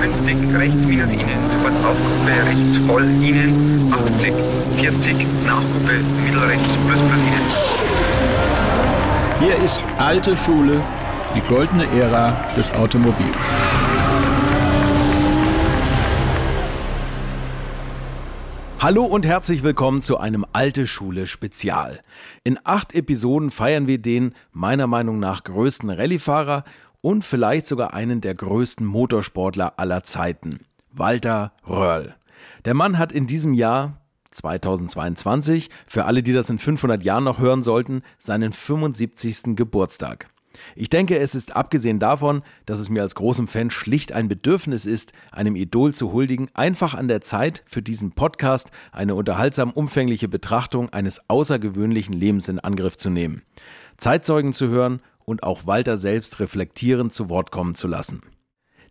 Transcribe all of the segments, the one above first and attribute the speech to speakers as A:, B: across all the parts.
A: 50 rechts minus Ihnen, sofort Aufgruppe rechts voll Ihnen, 80, 40 Nachgruppe mittelrechts plus plus Ihnen.
B: Hier ist alte Schule, die goldene Ära des Automobils.
C: Hallo und herzlich willkommen zu einem Alte Schule Spezial. In acht Episoden feiern wir den meiner Meinung nach größten Rallyefahrer und vielleicht sogar einen der größten Motorsportler aller Zeiten, Walter Röhrl. Der Mann hat in diesem Jahr 2022, für alle, die das in 500 Jahren noch hören sollten, seinen 75. Geburtstag. Ich denke, es ist abgesehen davon, dass es mir als großem Fan schlicht ein Bedürfnis ist, einem Idol zu huldigen, einfach an der Zeit, für diesen Podcast eine unterhaltsam umfängliche Betrachtung eines außergewöhnlichen Lebens in Angriff zu nehmen. Zeitzeugen zu hören und auch Walter selbst reflektierend zu Wort kommen zu lassen.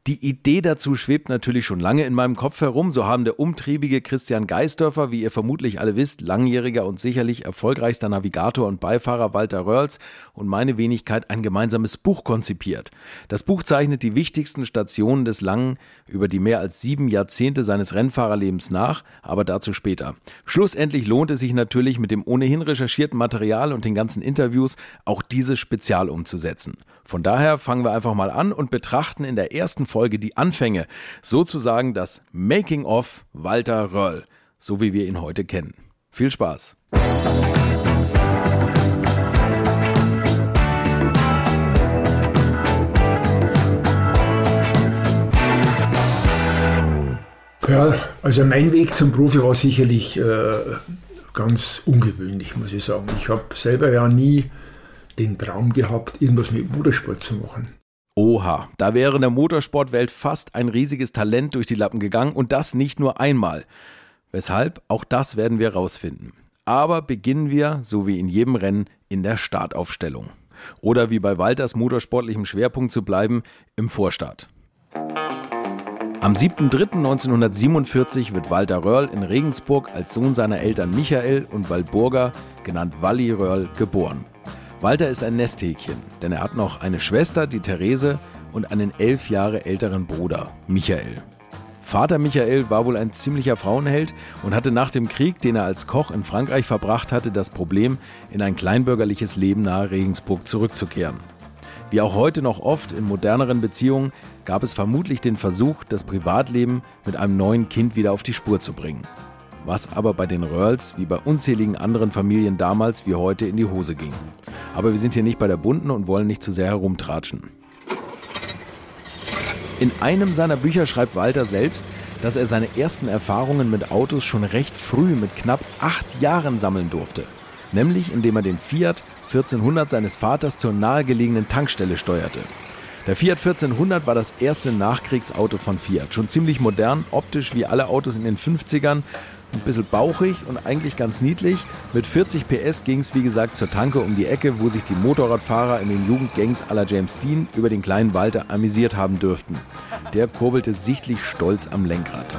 C: Die Idee dazu schwebt natürlich schon lange in meinem Kopf herum. So haben der umtriebige Christian Geisdörfer, wie ihr vermutlich alle wisst, langjähriger und sicherlich erfolgreichster Navigator und Beifahrer Walter Röhrls und meine Wenigkeit ein gemeinsames Buch konzipiert. Das Buch zeichnet die wichtigsten Stationen des langen, über die mehr als sieben Jahrzehnte seines Rennfahrerlebens nach, aber dazu später. Schlussendlich lohnt es sich natürlich mit dem ohnehin recherchierten Material und den ganzen Interviews auch dieses Spezial umzusetzen. Von daher fangen wir einfach mal an und betrachten in der ersten Folge die Anfänge, sozusagen das Making of Walter Röll, so wie wir ihn heute kennen. Viel Spaß!
D: Ja, also mein Weg zum Profi war sicherlich äh, ganz ungewöhnlich, muss ich sagen. Ich habe selber ja nie den Traum gehabt, irgendwas mit Motorsport zu machen.
C: Oha, da wäre in der Motorsportwelt fast ein riesiges Talent durch die Lappen gegangen und das nicht nur einmal. Weshalb, auch das werden wir rausfinden. Aber beginnen wir, so wie in jedem Rennen, in der Startaufstellung. Oder wie bei Walters motorsportlichem Schwerpunkt zu bleiben, im Vorstart. Am 7.3.1947 wird Walter Röhrl in Regensburg als Sohn seiner Eltern Michael und Walburga, genannt Walli Röhrl, geboren. Walter ist ein Nesthäkchen, denn er hat noch eine Schwester, die Therese, und einen elf Jahre älteren Bruder, Michael. Vater Michael war wohl ein ziemlicher Frauenheld und hatte nach dem Krieg, den er als Koch in Frankreich verbracht hatte, das Problem, in ein kleinbürgerliches Leben nahe Regensburg zurückzukehren. Wie auch heute noch oft in moderneren Beziehungen gab es vermutlich den Versuch, das Privatleben mit einem neuen Kind wieder auf die Spur zu bringen was aber bei den Röhrls wie bei unzähligen anderen Familien damals wie heute in die Hose ging. Aber wir sind hier nicht bei der Bunten und wollen nicht zu sehr herumtratschen. In einem seiner Bücher schreibt Walter selbst, dass er seine ersten Erfahrungen mit Autos schon recht früh mit knapp acht Jahren sammeln durfte. Nämlich indem er den Fiat 1400 seines Vaters zur nahegelegenen Tankstelle steuerte. Der Fiat 1400 war das erste Nachkriegsauto von Fiat. Schon ziemlich modern, optisch wie alle Autos in den 50ern ein bisschen bauchig und eigentlich ganz niedlich. Mit 40 PS ging es wie gesagt zur Tanke um die Ecke, wo sich die Motorradfahrer in den Jugendgangs aller James Dean über den kleinen Walter amüsiert haben dürften. Der kurbelte sichtlich stolz am Lenkrad.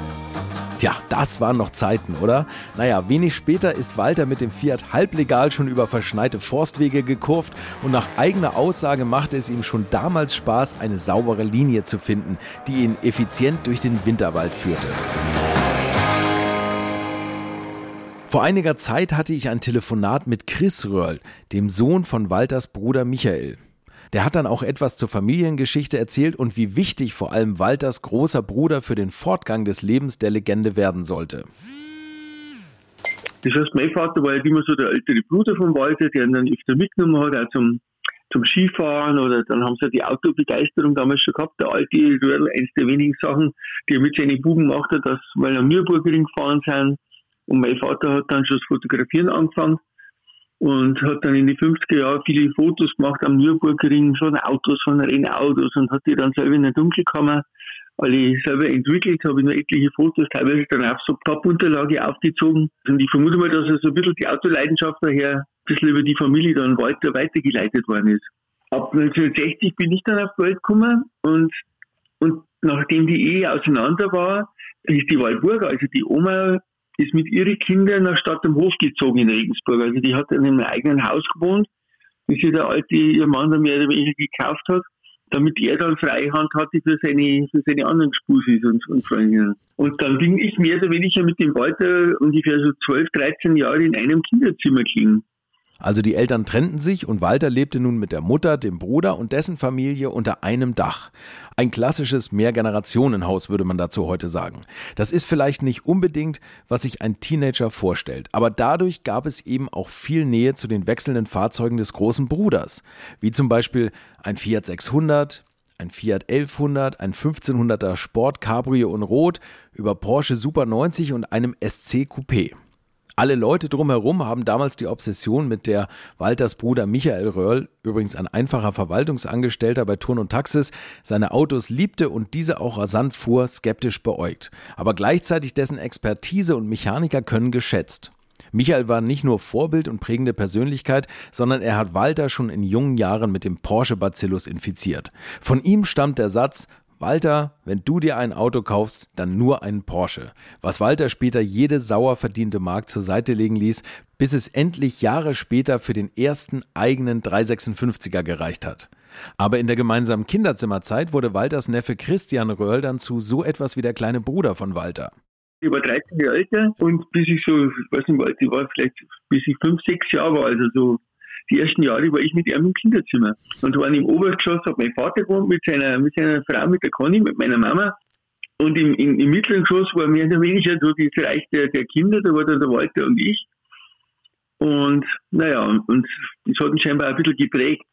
C: Tja, das waren noch Zeiten, oder? Naja, wenig später ist Walter mit dem Fiat halblegal schon über verschneite Forstwege gekurvt und nach eigener Aussage machte es ihm schon damals Spaß, eine saubere Linie zu finden, die ihn effizient durch den Winterwald führte. Vor einiger Zeit hatte ich ein Telefonat mit Chris Röhrl, dem Sohn von Walters Bruder Michael. Der hat dann auch etwas zur Familiengeschichte erzählt und wie wichtig vor allem Walters großer Bruder für den Fortgang des Lebens der Legende werden sollte.
E: Das heißt, mein Vater war halt immer so der ältere Bruder von Walter, der ihn dann öfter mitgenommen hat, auch zum, zum Skifahren oder dann haben sie die Autobegeisterung damals schon gehabt. Der alte Röhrl, eins der wenigen Sachen, die er mit seinen Buben gemacht hat, dass, er am Nürburgring gefahren sind, und mein Vater hat dann schon das Fotografieren angefangen und hat dann in den 50er Jahren viele Fotos gemacht am Nürburgring von Autos, von Rennautos und hat die dann selber in der Dunkelkammer alle selber entwickelt, habe ich nur etliche Fotos, teilweise dann auf so Pappunterlage aufgezogen. Und ich vermute mal, dass er so ein bisschen die Autoleidenschaft daher ein bisschen über die Familie dann weiter weitergeleitet worden ist. Ab 1960 bin ich dann auf die Welt gekommen und, und nachdem die Ehe auseinander war, ist die Waldburg, also die Oma, ist mit ihren Kindern nach Stadt am Hof gezogen in Regensburg. Also die hat in einem eigenen Haus gewohnt, bis sie der alte ihr Mann dann mehr oder weniger gekauft hat. damit er dann Freihand hatte für seine, für seine anderen Spusis und, und Freundinnen. Und dann ging ich mehr oder weniger mit dem Walter ungefähr so 12, 13 Jahre in einem Kinderzimmer klingen.
C: Also die Eltern trennten sich und Walter lebte nun mit der Mutter, dem Bruder und dessen Familie unter einem Dach. Ein klassisches Mehrgenerationenhaus würde man dazu heute sagen. Das ist vielleicht nicht unbedingt, was sich ein Teenager vorstellt, aber dadurch gab es eben auch viel Nähe zu den wechselnden Fahrzeugen des großen Bruders, wie zum Beispiel ein Fiat 600, ein Fiat 1100, ein 1500er Sport Cabrio in Rot, über Porsche Super 90 und einem SC Coupé. Alle Leute drumherum haben damals die Obsession mit der Walters Bruder Michael Röhrl, übrigens ein einfacher Verwaltungsangestellter bei Turn und Taxis, seine Autos liebte und diese auch rasant fuhr, skeptisch beäugt. Aber gleichzeitig dessen Expertise und Mechaniker können geschätzt. Michael war nicht nur Vorbild und prägende Persönlichkeit, sondern er hat Walter schon in jungen Jahren mit dem Porsche-Bacillus infiziert. Von ihm stammt der Satz, Walter, wenn du dir ein Auto kaufst, dann nur einen Porsche. Was Walter später jede sauer verdiente Mark zur Seite legen ließ, bis es endlich Jahre später für den ersten eigenen 356er gereicht hat. Aber in der gemeinsamen Kinderzimmerzeit wurde Walters Neffe Christian Röhrl dann zu so etwas wie der kleine Bruder von Walter.
E: Ich war 13 Jahre älter und bis ich so, ich weiß nicht, ich war vielleicht bis ich 5, 6 Jahre war, also so die ersten Jahre war ich mit ihm im Kinderzimmer. Und waren im Obergeschoss, hat mein Vater gewohnt mit seiner, mit seiner Frau, mit der Conny, mit meiner Mama. Und im, im, im mittleren Geschoss war mehr oder weniger so das Reich der, der Kinder, da war da der Walter und ich. Und naja, und das hat ihn scheinbar ein bisschen geprägt.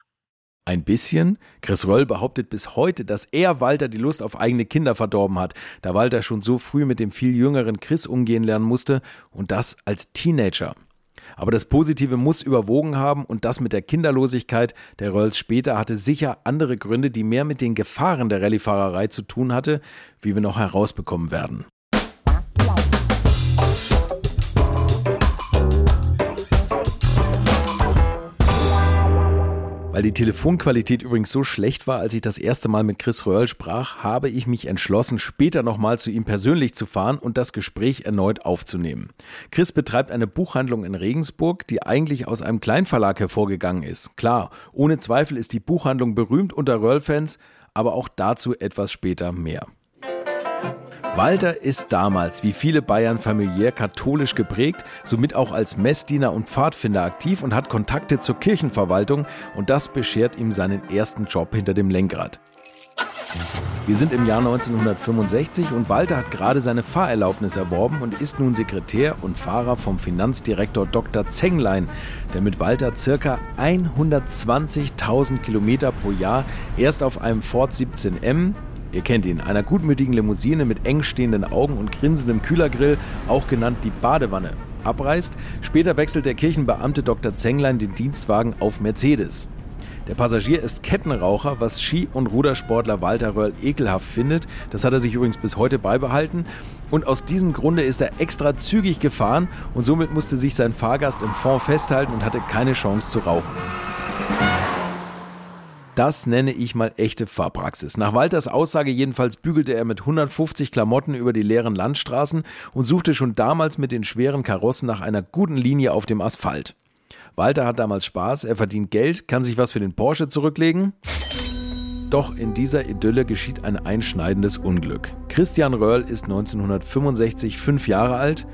C: Ein bisschen? Chris Röll behauptet bis heute, dass er Walter die Lust auf eigene Kinder verdorben hat, da Walter schon so früh mit dem viel jüngeren Chris umgehen lernen musste und das als Teenager. Aber das Positive muss überwogen haben und das mit der Kinderlosigkeit der Rölls später hatte sicher andere Gründe, die mehr mit den Gefahren der Rallyefahrerei zu tun hatte, wie wir noch herausbekommen werden. Weil die Telefonqualität übrigens so schlecht war, als ich das erste Mal mit Chris Röhrl sprach, habe ich mich entschlossen, später nochmal zu ihm persönlich zu fahren und das Gespräch erneut aufzunehmen. Chris betreibt eine Buchhandlung in Regensburg, die eigentlich aus einem Kleinverlag hervorgegangen ist. Klar, ohne Zweifel ist die Buchhandlung berühmt unter Röhrl-Fans, aber auch dazu etwas später mehr. Walter ist damals, wie viele Bayern, familiär katholisch geprägt, somit auch als Messdiener und Pfadfinder aktiv und hat Kontakte zur Kirchenverwaltung und das beschert ihm seinen ersten Job hinter dem Lenkrad. Wir sind im Jahr 1965 und Walter hat gerade seine Fahrerlaubnis erworben und ist nun Sekretär und Fahrer vom Finanzdirektor Dr. Zenglein, der mit Walter circa 120.000 Kilometer pro Jahr erst auf einem Ford 17M, Ihr kennt ihn, einer gutmütigen Limousine mit eng stehenden Augen und grinsendem Kühlergrill, auch genannt die Badewanne, abreist. Später wechselt der Kirchenbeamte Dr. Zenglein den Dienstwagen auf Mercedes. Der Passagier ist Kettenraucher, was Ski- und Rudersportler Walter Röhrl ekelhaft findet. Das hat er sich übrigens bis heute beibehalten. Und aus diesem Grunde ist er extra zügig gefahren und somit musste sich sein Fahrgast im Fond festhalten und hatte keine Chance zu rauchen. Das nenne ich mal echte Fahrpraxis. Nach Walters Aussage jedenfalls bügelte er mit 150 Klamotten über die leeren Landstraßen und suchte schon damals mit den schweren Karossen nach einer guten Linie auf dem Asphalt. Walter hat damals Spaß, er verdient Geld, kann sich was für den Porsche zurücklegen. Doch in dieser Idylle geschieht ein einschneidendes Unglück. Christian Röhrl ist 1965 fünf Jahre alt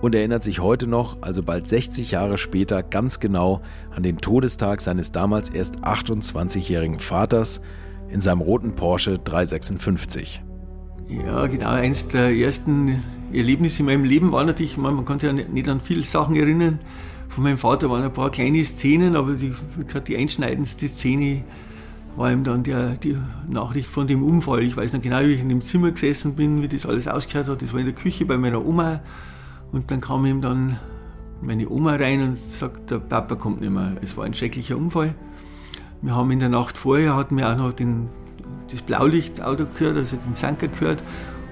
C: und erinnert sich heute noch, also bald 60 Jahre später, ganz genau an den Todestag seines damals erst 28-jährigen Vaters in seinem roten Porsche 356.
F: Ja, genau. Eins der ersten Erlebnisse in meinem Leben war natürlich, man kann sich ja nicht an viele Sachen erinnern. Von meinem Vater waren ein paar kleine Szenen, aber die, wie gesagt, die einschneidendste Szene war ihm dann der, die Nachricht von dem Unfall. Ich weiß noch genau, wie ich in dem Zimmer gesessen bin, wie das alles ausgehört hat. Das war in der Küche bei meiner Oma. Und dann kam ihm dann meine Oma rein und sagt, der Papa kommt nicht mehr. Es war ein schrecklicher Unfall. Wir haben in der Nacht vorher, hatten wir auch noch den, das Blaulichtauto gehört, also den Sanker gehört.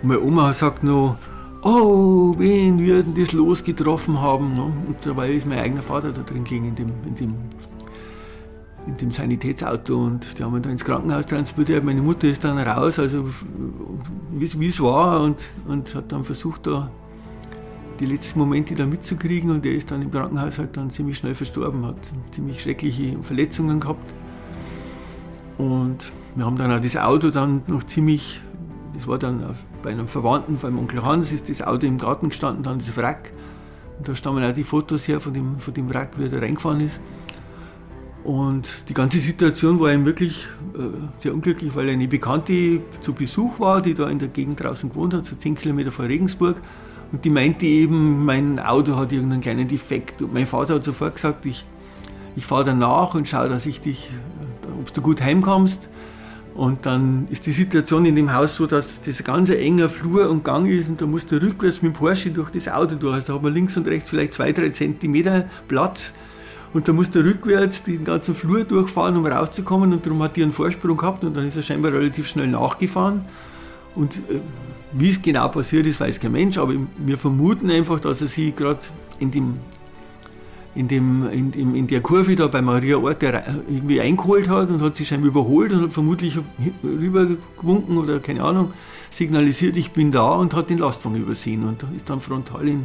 F: Und meine Oma sagt noch, oh, wen würden das losgetroffen haben. Ne? Und dabei ist mein eigener Vater da drin gelegen in dem, in dem, in dem Sanitätsauto und die haben ihn dann ins Krankenhaus transportiert. Meine Mutter ist dann raus, also wie es war und, und hat dann versucht, da die letzten Momente da mitzukriegen und er ist dann im Krankenhaus halt dann ziemlich schnell verstorben, hat ziemlich schreckliche Verletzungen gehabt. Und wir haben dann auch das Auto dann noch ziemlich, das war dann bei einem Verwandten, beim Onkel Hans, ist das Auto im Garten gestanden, dann das Wrack. Und da stammen auch die Fotos her von dem, von dem Wrack, wie er da reingefahren ist. Und die ganze Situation war ihm wirklich äh, sehr unglücklich, weil eine Bekannte zu Besuch war, die da in der Gegend draußen gewohnt hat, so 10 Kilometer vor Regensburg. Und die meinte eben, mein Auto hat irgendeinen kleinen Defekt. Und mein Vater hat sofort gesagt, ich, ich fahre danach und schaue, dass ich dich, ob du gut heimkommst. Und dann ist die Situation in dem Haus so, dass das ganz enger Flur und Gang ist und da musst du rückwärts mit dem Porsche durch das Auto durch. Also da hat man links und rechts vielleicht zwei, drei Zentimeter Platz. Und da musste er rückwärts den ganzen Flur durchfahren, um rauszukommen. Und darum hat die einen Vorsprung gehabt und dann ist er scheinbar relativ schnell nachgefahren. Und äh, wie es genau passiert ist, weiß kein Mensch, aber wir vermuten einfach, dass er sie gerade in dem in, dem, in, in, in, der Kurve da bei Maria Ort irgendwie eingeholt hat und hat sie scheinbar überholt und hat vermutlich rübergewunken oder keine Ahnung, signalisiert, ich bin da und hat den Lastwagen übersehen und ist dann frontal in, in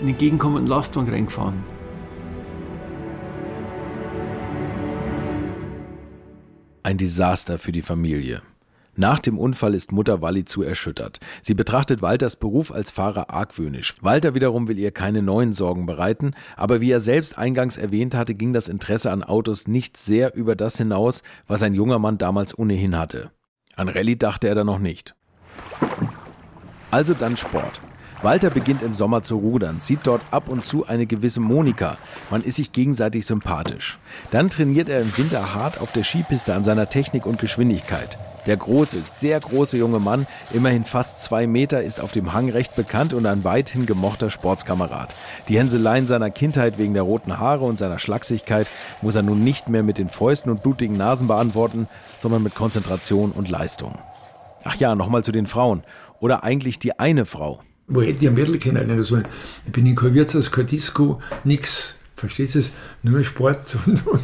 F: den entgegenkommenden Lastwagen reingefahren.
C: Ein Desaster für die Familie. Nach dem Unfall ist Mutter Walli zu erschüttert. Sie betrachtet Walters Beruf als Fahrer argwöhnisch. Walter wiederum will ihr keine neuen Sorgen bereiten, aber wie er selbst eingangs erwähnt hatte, ging das Interesse an Autos nicht sehr über das hinaus, was ein junger Mann damals ohnehin hatte. An Rallye dachte er da noch nicht. Also dann Sport. Walter beginnt im Sommer zu rudern, sieht dort ab und zu eine gewisse Monika. Man ist sich gegenseitig sympathisch. Dann trainiert er im Winter hart auf der Skipiste an seiner Technik und Geschwindigkeit. Der große, sehr große junge Mann, immerhin fast zwei Meter, ist auf dem Hang recht bekannt und ein weithin gemochter Sportskamerad. Die Hänseleien seiner Kindheit wegen der roten Haare und seiner Schlachsigkeit muss er nun nicht mehr mit den Fäusten und blutigen Nasen beantworten, sondern mit Konzentration und Leistung. Ach ja, nochmal zu den Frauen. Oder eigentlich die eine Frau.
D: Wo hätte ich ein Mädel kennenlernen sollen? Ich bin in kein Wirtshaus, kein Disco, nix. Verstehst du es? Nur Sport. Und, und,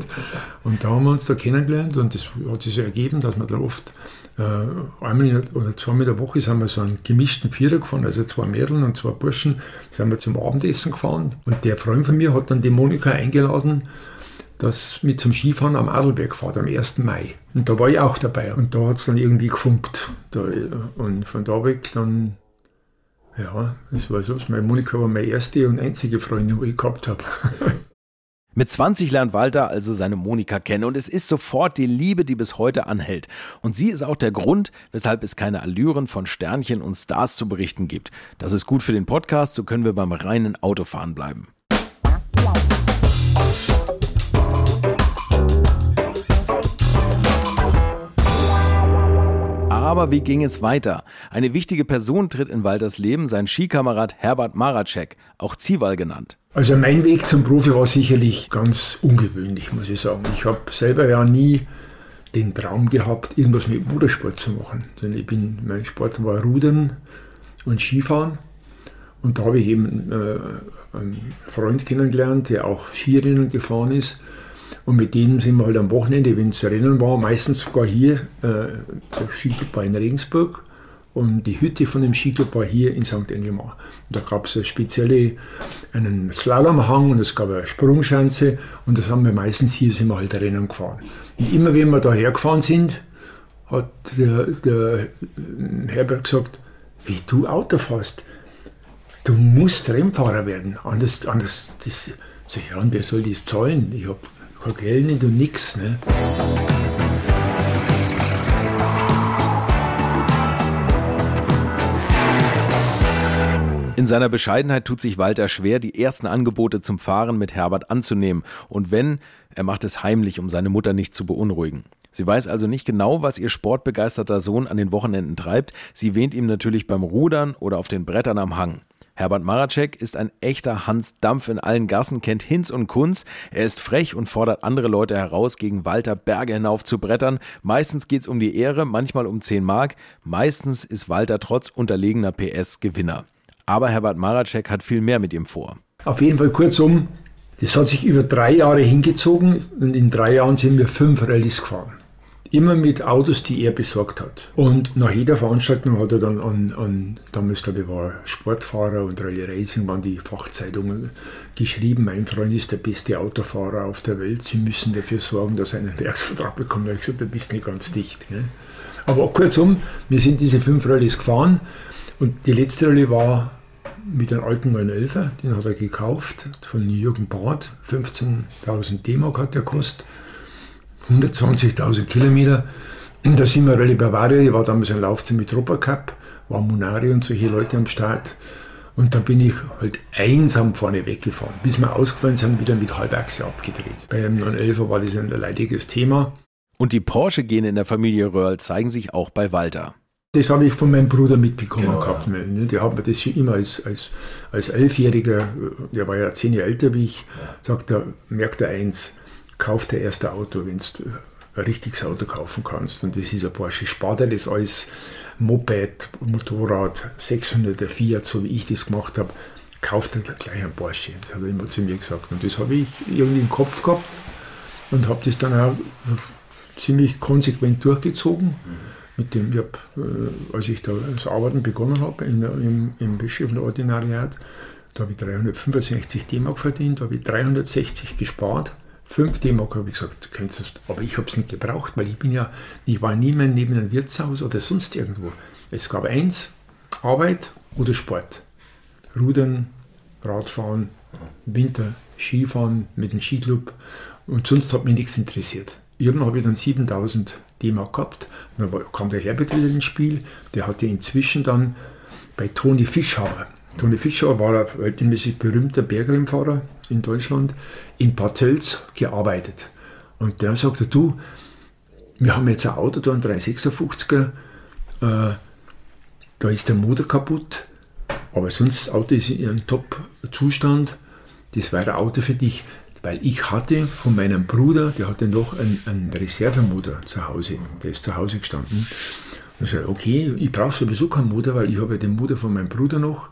D: und, da haben wir uns da kennengelernt und das hat sich so ergeben, dass wir da oft äh, einmal oder zweimal in der Woche sind wir so einen gemischten Vierer gefahren, also zwei Mädels und zwei Burschen, sind wir zum Abendessen gefahren. Und der Freund von mir hat dann die Monika eingeladen, dass mit zum Skifahren am Adelberg fahrt am 1. Mai. Und da war ich auch dabei. Und da hat es dann irgendwie gefunkt. Da, und von da weg dann ja, das war so. Meine Monika war meine erste und einzige Freundin, die ich gehabt habe.
C: Mit 20 lernt Walter also seine Monika kennen und es ist sofort die Liebe, die bis heute anhält. Und sie ist auch der Grund, weshalb es keine Allüren von Sternchen und Stars zu berichten gibt. Das ist gut für den Podcast, so können wir beim reinen Autofahren bleiben. Aber wie ging es weiter? Eine wichtige Person tritt in Walters Leben, sein Skikamerad Herbert Maracek, auch Zival genannt.
D: Also mein Weg zum Profi war sicherlich ganz ungewöhnlich, muss ich sagen. Ich habe selber ja nie den Traum gehabt, irgendwas mit Motorsport zu machen. Denn ich bin, mein Sport war Rudern und Skifahren. Und da habe ich eben äh, einen Freund kennengelernt, der auch Skirennen gefahren ist. Und mit denen sind wir halt am Wochenende, wenn es Rennen war, meistens sogar hier, äh, der Skiclub war in Regensburg und die Hütte von dem Skiclub war hier in St. Engelmar. Und da gab es eine spezielle, einen Slalomhang und es gab eine Sprungschanze und das haben wir meistens hier, sind wir halt Rennen gefahren. Und immer wenn wir da hergefahren sind, hat der, der Herbert gesagt, wie du Auto fährst, du musst Rennfahrer werden. Anders, anders, das, so, ja, und wer soll das zahlen? Ich habe nicht und nix. Ne?
C: In seiner Bescheidenheit tut sich Walter schwer, die ersten Angebote zum Fahren mit Herbert anzunehmen. Und wenn, er macht es heimlich, um seine Mutter nicht zu beunruhigen. Sie weiß also nicht genau, was ihr sportbegeisterter Sohn an den Wochenenden treibt. Sie wähnt ihm natürlich beim Rudern oder auf den Brettern am Hang. Herbert Maracek ist ein echter Hans Dampf in allen Gassen, kennt Hinz und Kunz. Er ist frech und fordert andere Leute heraus, gegen Walter Berge hinauf zu brettern. Meistens geht es um die Ehre, manchmal um 10 Mark. Meistens ist Walter trotz unterlegener PS Gewinner. Aber Herbert Maracek hat viel mehr mit ihm vor.
D: Auf jeden Fall kurzum, das hat sich über drei Jahre hingezogen und in drei Jahren sind wir fünf Rallyes gefahren. Immer mit Autos, die er besorgt hat. Und nach jeder Veranstaltung hat er dann an, an damals glaube ich war Sportfahrer und Rallye Racing, waren die Fachzeitungen geschrieben, mein Freund ist der beste Autofahrer auf der Welt, Sie müssen dafür sorgen, dass er einen Werksvertrag bekommt. Da habe ich gesagt, du bist nicht ganz dicht. Gell? Aber kurzum, wir sind diese fünf Rallyes gefahren und die letzte Rallye war mit einem alten 911er, den hat er gekauft von Jürgen Barth, 15.000 D-Mark hat der gekostet 120.000 Kilometer. Und da sind wir Rallye Bavaria, ich war damals ein Laufzeit mit Europa Cup, war Munari und solche Leute am Start. Und da bin ich halt einsam vorne weggefahren, bis wir ausgefallen sind, wieder mit Halbachse abgedreht. Bei einem 911 war das ein leidiges Thema.
C: Und die Porsche-Gene in der Familie Röhrl zeigen sich auch bei Walter.
D: Das habe ich von meinem Bruder mitbekommen genau, gehabt. Ja. Ne? Der hat mir das schon immer als, als, als Elfjähriger, der war ja zehn Jahre älter wie ich, sagt er, merkt er eins, kauf dir erst ein Auto, wenn du ein richtiges Auto kaufen kannst. Und das ist ein Porsche. Spar dir das alles, Moped, Motorrad, 600er Fiat, so wie ich das gemacht habe. Kauf dir gleich ein Porsche. Das hat er immer zu mir gesagt. Und das habe ich irgendwie im Kopf gehabt und habe das dann auch ziemlich konsequent durchgezogen. Mit dem, ich hab, äh, als ich da das Arbeiten begonnen habe im, im Bischofenordinariat, da habe ich 365 D-Mark verdient, da habe ich 360 gespart 5 D-Mark habe ich gesagt, könntest aber ich habe es nicht gebraucht, weil ich bin ja, ich war nie mehr neben einem Wirtshaus oder sonst irgendwo. Es gab eins, Arbeit oder Sport. Rudern, Radfahren, Winter, Skifahren mit dem Skiclub und sonst hat mich nichts interessiert. Irgendwann habe ich dann 7000 D-Mark gehabt. Dann kam der Herbert wieder ins Spiel. Der hatte inzwischen dann bei Toni Fischhauer. Toni Fischhauer war ein weltmäßig berühmter Bergrennfahrer in Deutschland in Bad Tölz gearbeitet. Und der sagte, du, wir haben jetzt ein Auto, da ein 356er, äh, da ist der Motor kaputt, aber sonst das Auto ist in einem Top-Zustand, das wäre ein Auto für dich. Weil ich hatte von meinem Bruder, der hatte noch einen, einen Reservemotor zu Hause, der ist zu Hause gestanden. Und ich sagte, okay, ich brauche sowieso keinen Motor, weil ich habe ja den Motor von meinem Bruder noch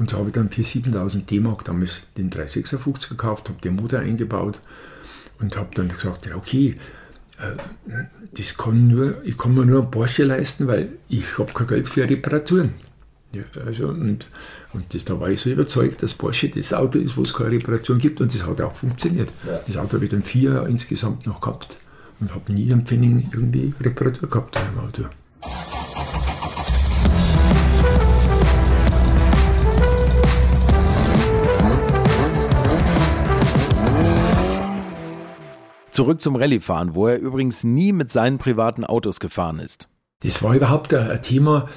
D: und habe dann für 7000 D-Mark damals den 356 gekauft, habe den Motor eingebaut und habe dann gesagt, ja okay, äh, das kann nur, ich kann mir nur ein Porsche leisten, weil ich habe kein Geld für Reparaturen. Ja, also und, und das, da war ich so überzeugt, dass Porsche das Auto ist, wo es keine Reparaturen gibt und das hat auch funktioniert. Ja. Das Auto habe ich dann vier Jahre insgesamt noch gehabt und habe nie einen Pfennig irgendwie Reparatur gehabt an dem Auto.
C: Zurück zum Rallyefahren, wo er übrigens nie mit seinen privaten Autos gefahren ist.
D: Das war überhaupt ein Thema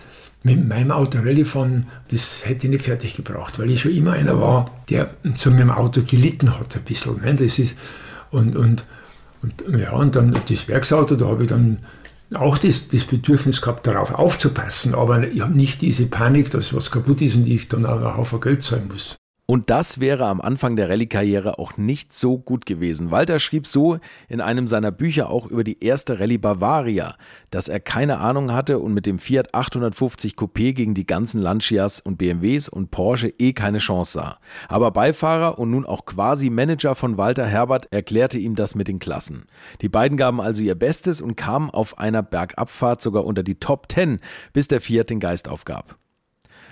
D: mit meinem Auto Rallyefahren, das hätte ich nicht fertig gebracht, weil ich schon immer einer war, der mit dem Auto gelitten hat ein bisschen. Ne? Das ist, und, und, und, ja, und dann das Werksauto, da habe ich dann auch das, das Bedürfnis gehabt, darauf aufzupassen, aber ich habe nicht diese Panik, dass was kaputt ist und ich dann auch einen Haufen Geld zahlen muss.
C: Und das wäre am Anfang der Rallye-Karriere auch nicht so gut gewesen. Walter schrieb so in einem seiner Bücher auch über die erste Rallye Bavaria, dass er keine Ahnung hatte und mit dem Fiat 850 Coupé gegen die ganzen Lancias und BMWs und Porsche eh keine Chance sah. Aber Beifahrer und nun auch quasi Manager von Walter Herbert erklärte ihm das mit den Klassen. Die beiden gaben also ihr Bestes und kamen auf einer Bergabfahrt sogar unter die Top 10, bis der Fiat den Geist aufgab.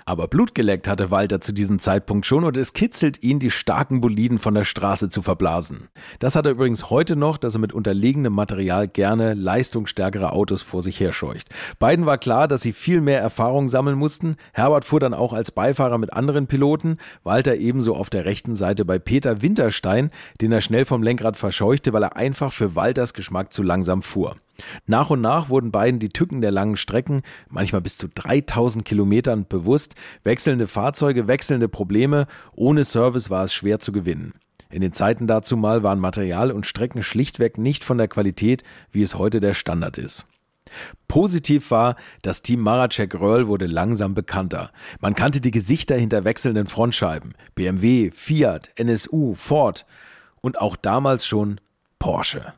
C: Aber Blut geleckt hatte Walter zu diesem Zeitpunkt schon und es kitzelt ihn, die starken Boliden von der Straße zu verblasen. Das hat er übrigens heute noch, dass er mit unterlegenem Material gerne leistungsstärkere Autos vor sich herscheucht. Beiden war klar, dass sie viel mehr Erfahrung sammeln mussten. Herbert fuhr dann auch als Beifahrer mit anderen Piloten, Walter ebenso auf der rechten Seite bei Peter Winterstein, den er schnell vom Lenkrad verscheuchte, weil er einfach für Walters Geschmack zu langsam fuhr. Nach und nach wurden beiden die Tücken der langen Strecken, manchmal bis zu 3000 Kilometern, bewusst. Wechselnde Fahrzeuge, wechselnde Probleme. Ohne Service war es schwer zu gewinnen. In den Zeiten dazu mal waren Material und Strecken schlichtweg nicht von der Qualität, wie es heute der Standard ist. Positiv war, das Team Maracek Röhrl wurde langsam bekannter. Man kannte die Gesichter hinter wechselnden Frontscheiben. BMW, Fiat, NSU, Ford und auch damals schon Porsche.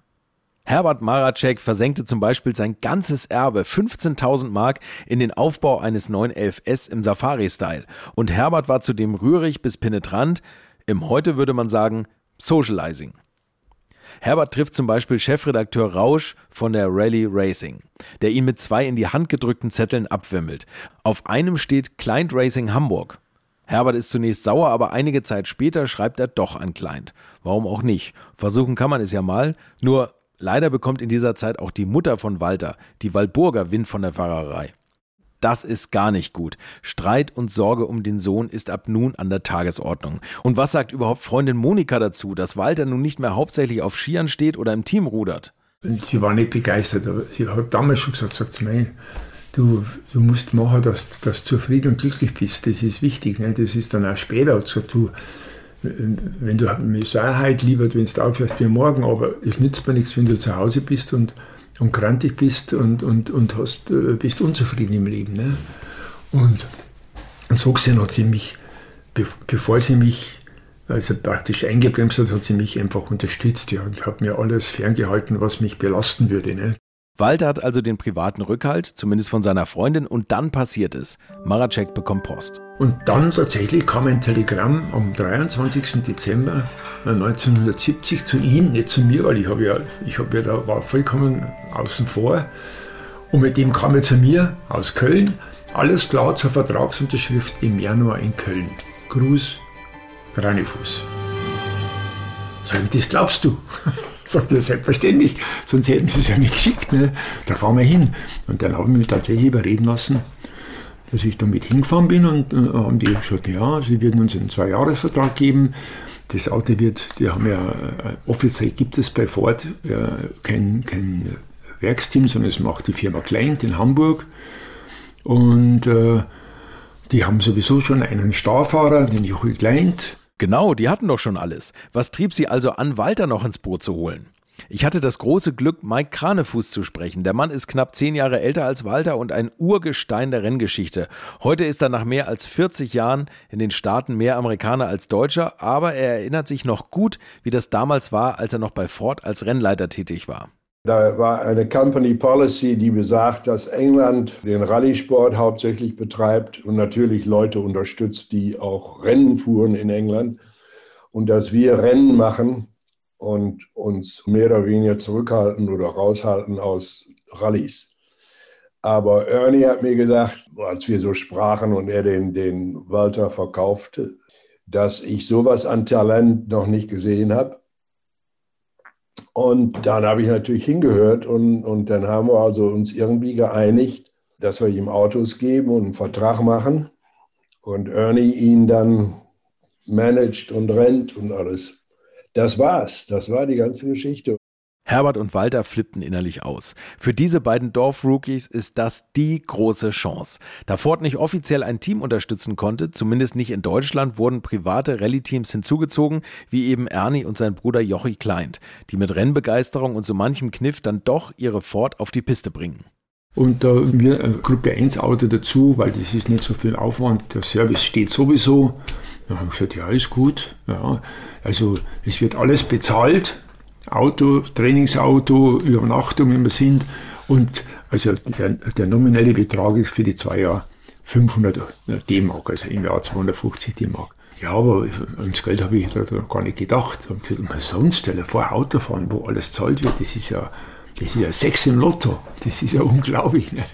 C: Herbert Maracek versenkte zum Beispiel sein ganzes Erbe, 15.000 Mark, in den Aufbau eines 911S im Safari-Style. Und Herbert war zudem rührig bis penetrant, im heute würde man sagen Socializing. Herbert trifft zum Beispiel Chefredakteur Rausch von der Rally Racing, der ihn mit zwei in die Hand gedrückten Zetteln abwimmelt. Auf einem steht Client Racing Hamburg. Herbert ist zunächst sauer, aber einige Zeit später schreibt er doch an Client. Warum auch nicht? Versuchen kann man es ja mal. Nur leider bekommt in dieser Zeit auch die Mutter von Walter, die Walburger, Wind von der Fahrerei. Das ist gar nicht gut. Streit und Sorge um den Sohn ist ab nun an der Tagesordnung. Und was sagt überhaupt Freundin Monika dazu, dass Walter nun nicht mehr hauptsächlich auf Skiern steht oder im Team rudert?
D: Sie war nicht begeistert, aber sie hat damals schon gesagt, sagt sie, du, du musst machen, dass, dass du zufrieden und glücklich bist. Das ist wichtig. Ne? Das ist dann auch später. Gesagt, du, wenn du mit Sicherheit lieber, wenn du aufhörst wie morgen, aber es nützt mir nichts, wenn du zu Hause bist und und krantig bist und, und, und hast, äh, bist unzufrieden im Leben. Ne? Und, und so gesehen hat sie mich, bevor sie mich also praktisch eingebremst hat, hat sie mich einfach unterstützt ja, und hat mir alles ferngehalten, was mich belasten würde. Ne?
C: Walter hat also den privaten Rückhalt, zumindest von seiner Freundin, und dann passiert es. Maracek bekommt Post.
D: Und dann tatsächlich kam ein Telegramm am 23. Dezember 1970 zu ihm, nicht zu mir, weil ich habe ja, ich habe ja da war vollkommen außen vor. Und mit dem kam er zu mir aus Köln. Alles klar zur Vertragsunterschrift im Januar in Köln. Gruß, Granefuß. Das glaubst du? Sagt er, selbstverständlich, sonst hätten sie es ja nicht geschickt. Ne? Da fahren wir hin. Und dann haben wir mich tatsächlich überreden lassen, dass ich damit hingefahren bin und äh, haben die gesagt, ja, sie würden uns einen Zwei-Jahres-Vertrag geben. Das Auto wird, die haben ja, äh, offiziell gibt es bei Ford äh, kein, kein Werksteam, sondern es macht die Firma Kleint in Hamburg. Und äh, die haben sowieso schon einen Starfahrer, den Jochi Kleint.
C: Genau, die hatten doch schon alles. Was trieb sie also an, Walter noch ins Boot zu holen? Ich hatte das große Glück, Mike Kranefuß zu sprechen. Der Mann ist knapp zehn Jahre älter als Walter und ein Urgestein der Renngeschichte. Heute ist er nach mehr als 40 Jahren in den Staaten mehr Amerikaner als Deutscher, aber er erinnert sich noch gut, wie das damals war, als er noch bei Ford als Rennleiter tätig war.
G: Da war eine Company Policy, die besagt, dass England den Rallye-Sport hauptsächlich betreibt und natürlich Leute unterstützt, die auch Rennen fuhren in England. Und dass wir Rennen machen und uns mehr oder weniger zurückhalten oder raushalten aus Rallyes. Aber Ernie hat mir gesagt, als wir so sprachen und er den, den Walter verkaufte, dass ich sowas an Talent noch nicht gesehen habe und dann habe ich natürlich hingehört und, und dann haben wir also uns irgendwie geeinigt, dass wir ihm Autos geben und einen Vertrag machen und Ernie ihn dann managt und rennt und alles. Das war's. Das war die ganze Geschichte.
C: Herbert und Walter flippten innerlich aus. Für diese beiden Dorfrookies ist das die große Chance. Da Ford nicht offiziell ein Team unterstützen konnte, zumindest nicht in Deutschland, wurden private Rallye-Teams hinzugezogen, wie eben Ernie und sein Bruder Jochi Kleint, die mit Rennbegeisterung und so manchem Kniff dann doch ihre Ford auf die Piste bringen.
D: Und da äh, wir ein Gruppe 1 Auto dazu, weil das ist nicht so viel Aufwand, der Service steht sowieso. Da haben wir gesagt, ja, ist gut. Ja, also es wird alles bezahlt Auto, Trainingsauto, Übernachtung, wenn wir sind. Und also der, der nominelle Betrag ist für die zwei Jahre 500 D-Mark, also im Jahr 250 D-Mark. Ja, aber ans Geld habe ich da gar nicht gedacht. Und gesagt, sonst, stell dir vor, Auto fahren, wo alles zahlt wird, das ist ja, das ist ja Sex im Lotto. Das ist ja unglaublich. Ne?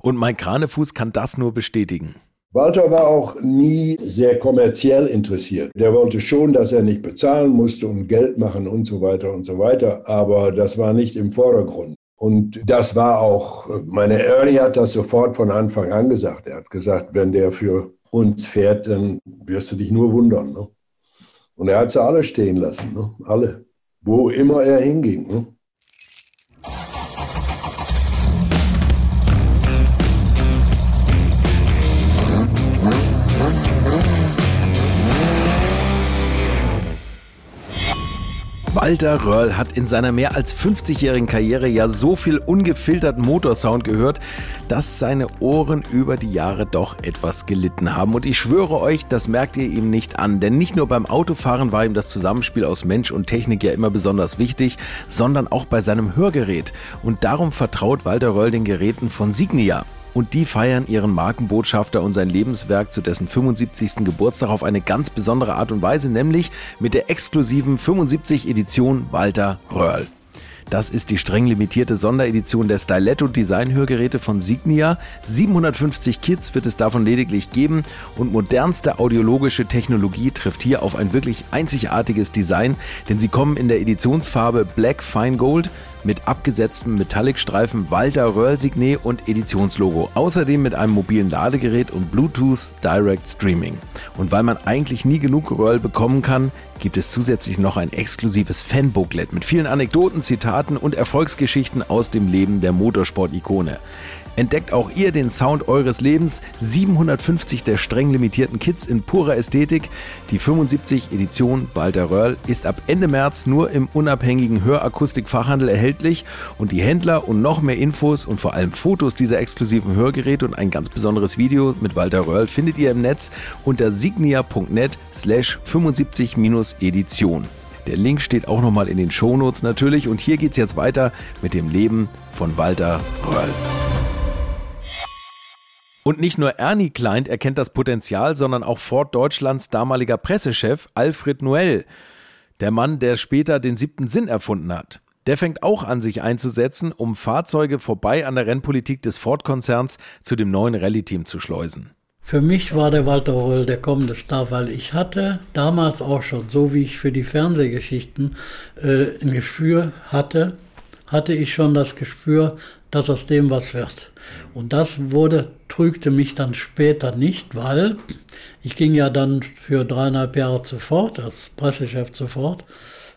C: Und mein Kranefuß kann das nur bestätigen.
G: Walter war auch nie sehr kommerziell interessiert. Der wollte schon, dass er nicht bezahlen musste und Geld machen und so weiter und so weiter, aber das war nicht im Vordergrund. Und das war auch, meine Ernie hat das sofort von Anfang an gesagt. Er hat gesagt, wenn der für uns fährt, dann wirst du dich nur wundern. Ne? Und er hat sie alle stehen lassen, ne? alle, wo immer er hinging. Ne?
C: Walter Röhrl hat in seiner mehr als 50-jährigen Karriere ja so viel ungefilterten Motorsound gehört, dass seine Ohren über die Jahre doch etwas gelitten haben. Und ich schwöre euch, das merkt ihr ihm nicht an. Denn nicht nur beim Autofahren war ihm das Zusammenspiel aus Mensch und Technik ja immer besonders wichtig, sondern auch bei seinem Hörgerät. Und darum vertraut Walter Röhrl den Geräten von Signia. Und die feiern ihren Markenbotschafter und sein Lebenswerk zu dessen 75. Geburtstag auf eine ganz besondere Art und Weise, nämlich mit der exklusiven 75 Edition Walter Röhrl. Das ist die streng limitierte Sonderedition der Styletto Design-Hörgeräte von Signia. 750 Kits wird es davon lediglich geben und modernste audiologische Technologie trifft hier auf ein wirklich einzigartiges Design, denn sie kommen in der Editionsfarbe Black Fine Gold mit abgesetztem Metallicstreifen, Walter Röhrl Signet und Editionslogo. Außerdem mit einem mobilen Ladegerät und Bluetooth Direct Streaming. Und weil man eigentlich nie genug Röhrl bekommen kann, gibt es zusätzlich noch ein exklusives Fanbooklet mit vielen Anekdoten, Zitaten und Erfolgsgeschichten aus dem Leben der Motorsport-Ikone. Entdeckt auch ihr den Sound eures Lebens. 750 der streng limitierten Kits in purer Ästhetik. Die 75 Edition Balder Röhrl ist ab Ende März nur im unabhängigen Hörakustikfachhandel erhältlich und die Händler und noch mehr Infos und vor allem Fotos dieser exklusiven Hörgeräte und ein ganz besonderes Video mit Walter Röhrl findet ihr im Netz unter signia.net slash 75-Edition. Der Link steht auch nochmal in den Shownotes natürlich und hier geht's jetzt weiter mit dem Leben von Walter Röhrl. Und nicht nur Ernie Kleint erkennt das Potenzial, sondern auch Ford Deutschlands damaliger Pressechef Alfred Noel, der Mann, der später den siebten Sinn erfunden hat. Der fängt auch an, sich einzusetzen, um Fahrzeuge vorbei an der Rennpolitik des Ford-Konzerns zu dem neuen Rallye-Team zu schleusen.
H: Für mich war der Walter Röll der kommende Star, weil ich hatte damals auch schon, so wie ich für die Fernsehgeschichten äh, ein Gespür hatte, hatte ich schon das Gespür, dass aus dem was wird. Und das wurde, trügte mich dann später nicht, weil ich ging ja dann für dreieinhalb Jahre zu als Pressechef zu.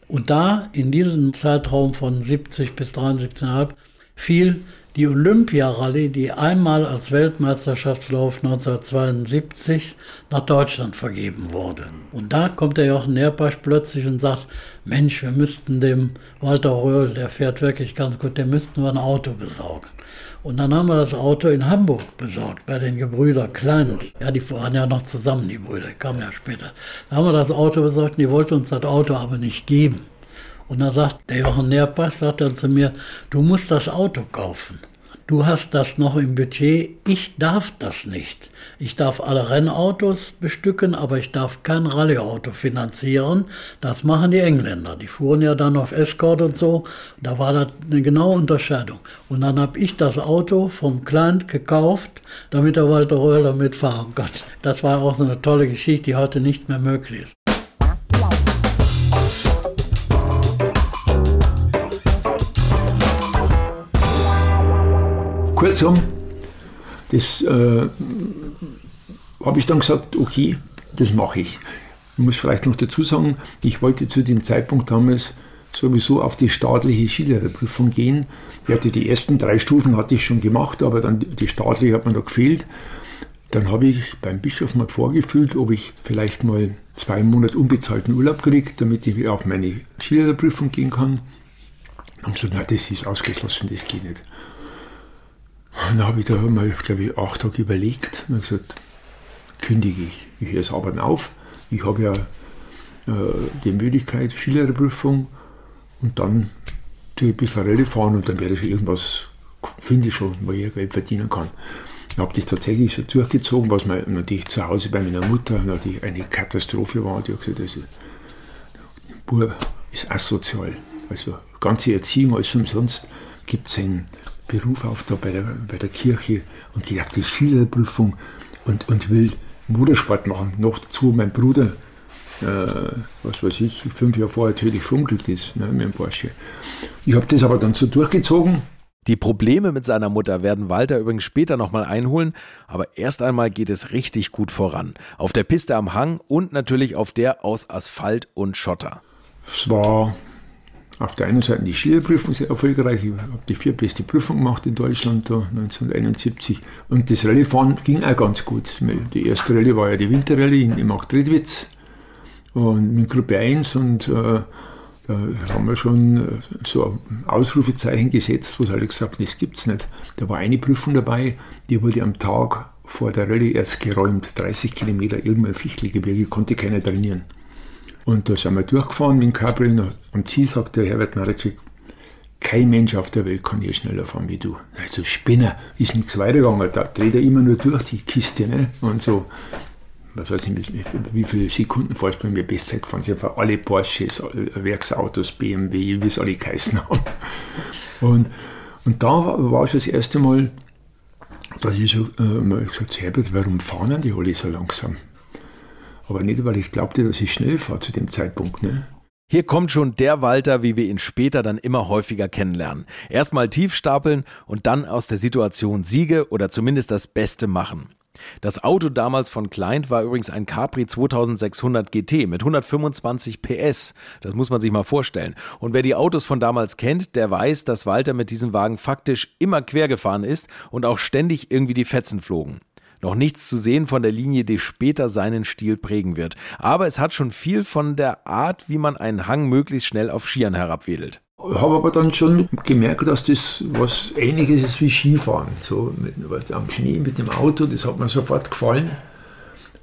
H: Und da, in diesem Zeitraum von 70 bis 73,5, fiel die Olympia-Rallye, die einmal als Weltmeisterschaftslauf 1972 nach Deutschland vergeben wurde. Und da kommt der Jochen Nerpasch plötzlich und sagt, Mensch, wir müssten dem Walter Röhl, der fährt wirklich ganz gut, dem müssten wir ein Auto besorgen. Und dann haben wir das Auto in Hamburg besorgt, bei den Gebrüder Klein. Ja, die waren ja noch zusammen, die Brüder, kamen ja später. Da haben wir das Auto besorgt und die wollten uns das Auto aber nicht geben. Und dann sagt der Jochen Nerpass, sagt dann zu mir, du musst das Auto kaufen. Du hast das noch im Budget, ich darf das nicht. Ich darf alle Rennautos bestücken, aber ich darf kein Rallyeauto finanzieren. Das machen die Engländer. Die fuhren ja dann auf Escort und so. Da war das eine genaue Unterscheidung. Und dann habe ich das Auto vom Client gekauft, damit der Walter Röller mitfahren kann. Das war auch so eine tolle Geschichte, die heute nicht mehr möglich ist.
D: Kurzum, das äh, habe ich dann gesagt, okay, das mache ich. Ich muss vielleicht noch dazu sagen, ich wollte zu dem Zeitpunkt damals sowieso auf die staatliche Skilehrerprüfung gehen. Ich hatte die ersten drei Stufen hatte ich schon gemacht, aber dann die staatliche hat mir da gefehlt. Dann habe ich beim Bischof mal vorgefühlt, ob ich vielleicht mal zwei Monate unbezahlten Urlaub kriege, damit ich auf meine Skilehrerprüfung gehen kann. Und gesagt, na, das ist ausgeschlossen, das geht nicht. Und dann habe ich da mal, glaube ich, acht Tage überlegt und gesagt, kündige ich. Ich höre das Arbeiten auf. Ich habe ja äh, die Möglichkeit, Skilehrerprüfung und dann tue ich ein bisschen Rallye fahren und dann werde ich irgendwas, finde ich schon, wo ich Geld verdienen kann. Ich habe das tatsächlich so durchgezogen, was mir natürlich zu Hause bei meiner Mutter natürlich eine Katastrophe war. Die hat gesagt, also, der Bub ist asozial. Also ganze Erziehung alles umsonst gibt seinen Beruf auf da bei der, bei der Kirche und geht auf die Schülerprüfung und, und will Motorsport machen. Noch dazu mein Bruder, äh, was weiß ich, fünf Jahre vorher tödlich verunglückt ist ne, mit dem Porsche. Ich habe das aber dann so durchgezogen.
C: Die Probleme mit seiner Mutter werden Walter übrigens später nochmal einholen, aber erst einmal geht es richtig gut voran. Auf der Piste am Hang und natürlich auf der aus Asphalt und Schotter.
D: Es war auf der einen Seite die Schülerprüfung sehr erfolgreich. Ich habe die vierbeste Prüfung gemacht in Deutschland da 1971. Und das Rallyefahren ging auch ganz gut. Die erste Rallye war ja die Winterrallye in, in Marktredwitz und mit Gruppe 1 und äh, da haben wir schon äh, so Ausrufezeichen gesetzt, wo sie alle gesagt haben, das gibt's nicht. Da war eine Prüfung dabei, die wurde am Tag vor der Rallye erst geräumt. 30 Kilometer irgendwo im Fichtelgebirge, konnte keiner trainieren. Und da sind wir durchgefahren mit dem Cabrio. Am Ziel sagt der Herbert Mareczek, kein Mensch auf der Welt kann hier schneller fahren wie du. Also Spinner ist nichts weitergegangen, da dreht er immer nur durch die Kiste. Ne? Und so, was weiß ich, wie viele Sekunden Vorsprung wir Bestzeit gefahren sind. Alle Porsches, Werksautos, BMW, wie es alle geheißen haben. Und, und da war schon das erste Mal, dass ich so äh, gesagt habe, Herbert, warum fahren die alle so langsam? Aber nicht, weil ich glaubte, dass ich schnell fahre zu dem Zeitpunkt. Ne?
C: Hier kommt schon der Walter, wie wir ihn später dann immer häufiger kennenlernen. Erstmal tief stapeln und dann aus der Situation Siege oder zumindest das Beste machen. Das Auto damals von Kleint war übrigens ein Capri 2600 GT mit 125 PS. Das muss man sich mal vorstellen. Und wer die Autos von damals kennt, der weiß, dass Walter mit diesem Wagen faktisch immer quer gefahren ist und auch ständig irgendwie die Fetzen flogen. Noch nichts zu sehen von der Linie, die später seinen Stil prägen wird. Aber es hat schon viel von der Art, wie man einen Hang möglichst schnell auf Skiern herabwedelt.
D: Ich habe aber dann schon gemerkt, dass das was Ähnliches ist wie Skifahren. So mit, am Schnee mit dem Auto, das hat mir sofort gefallen.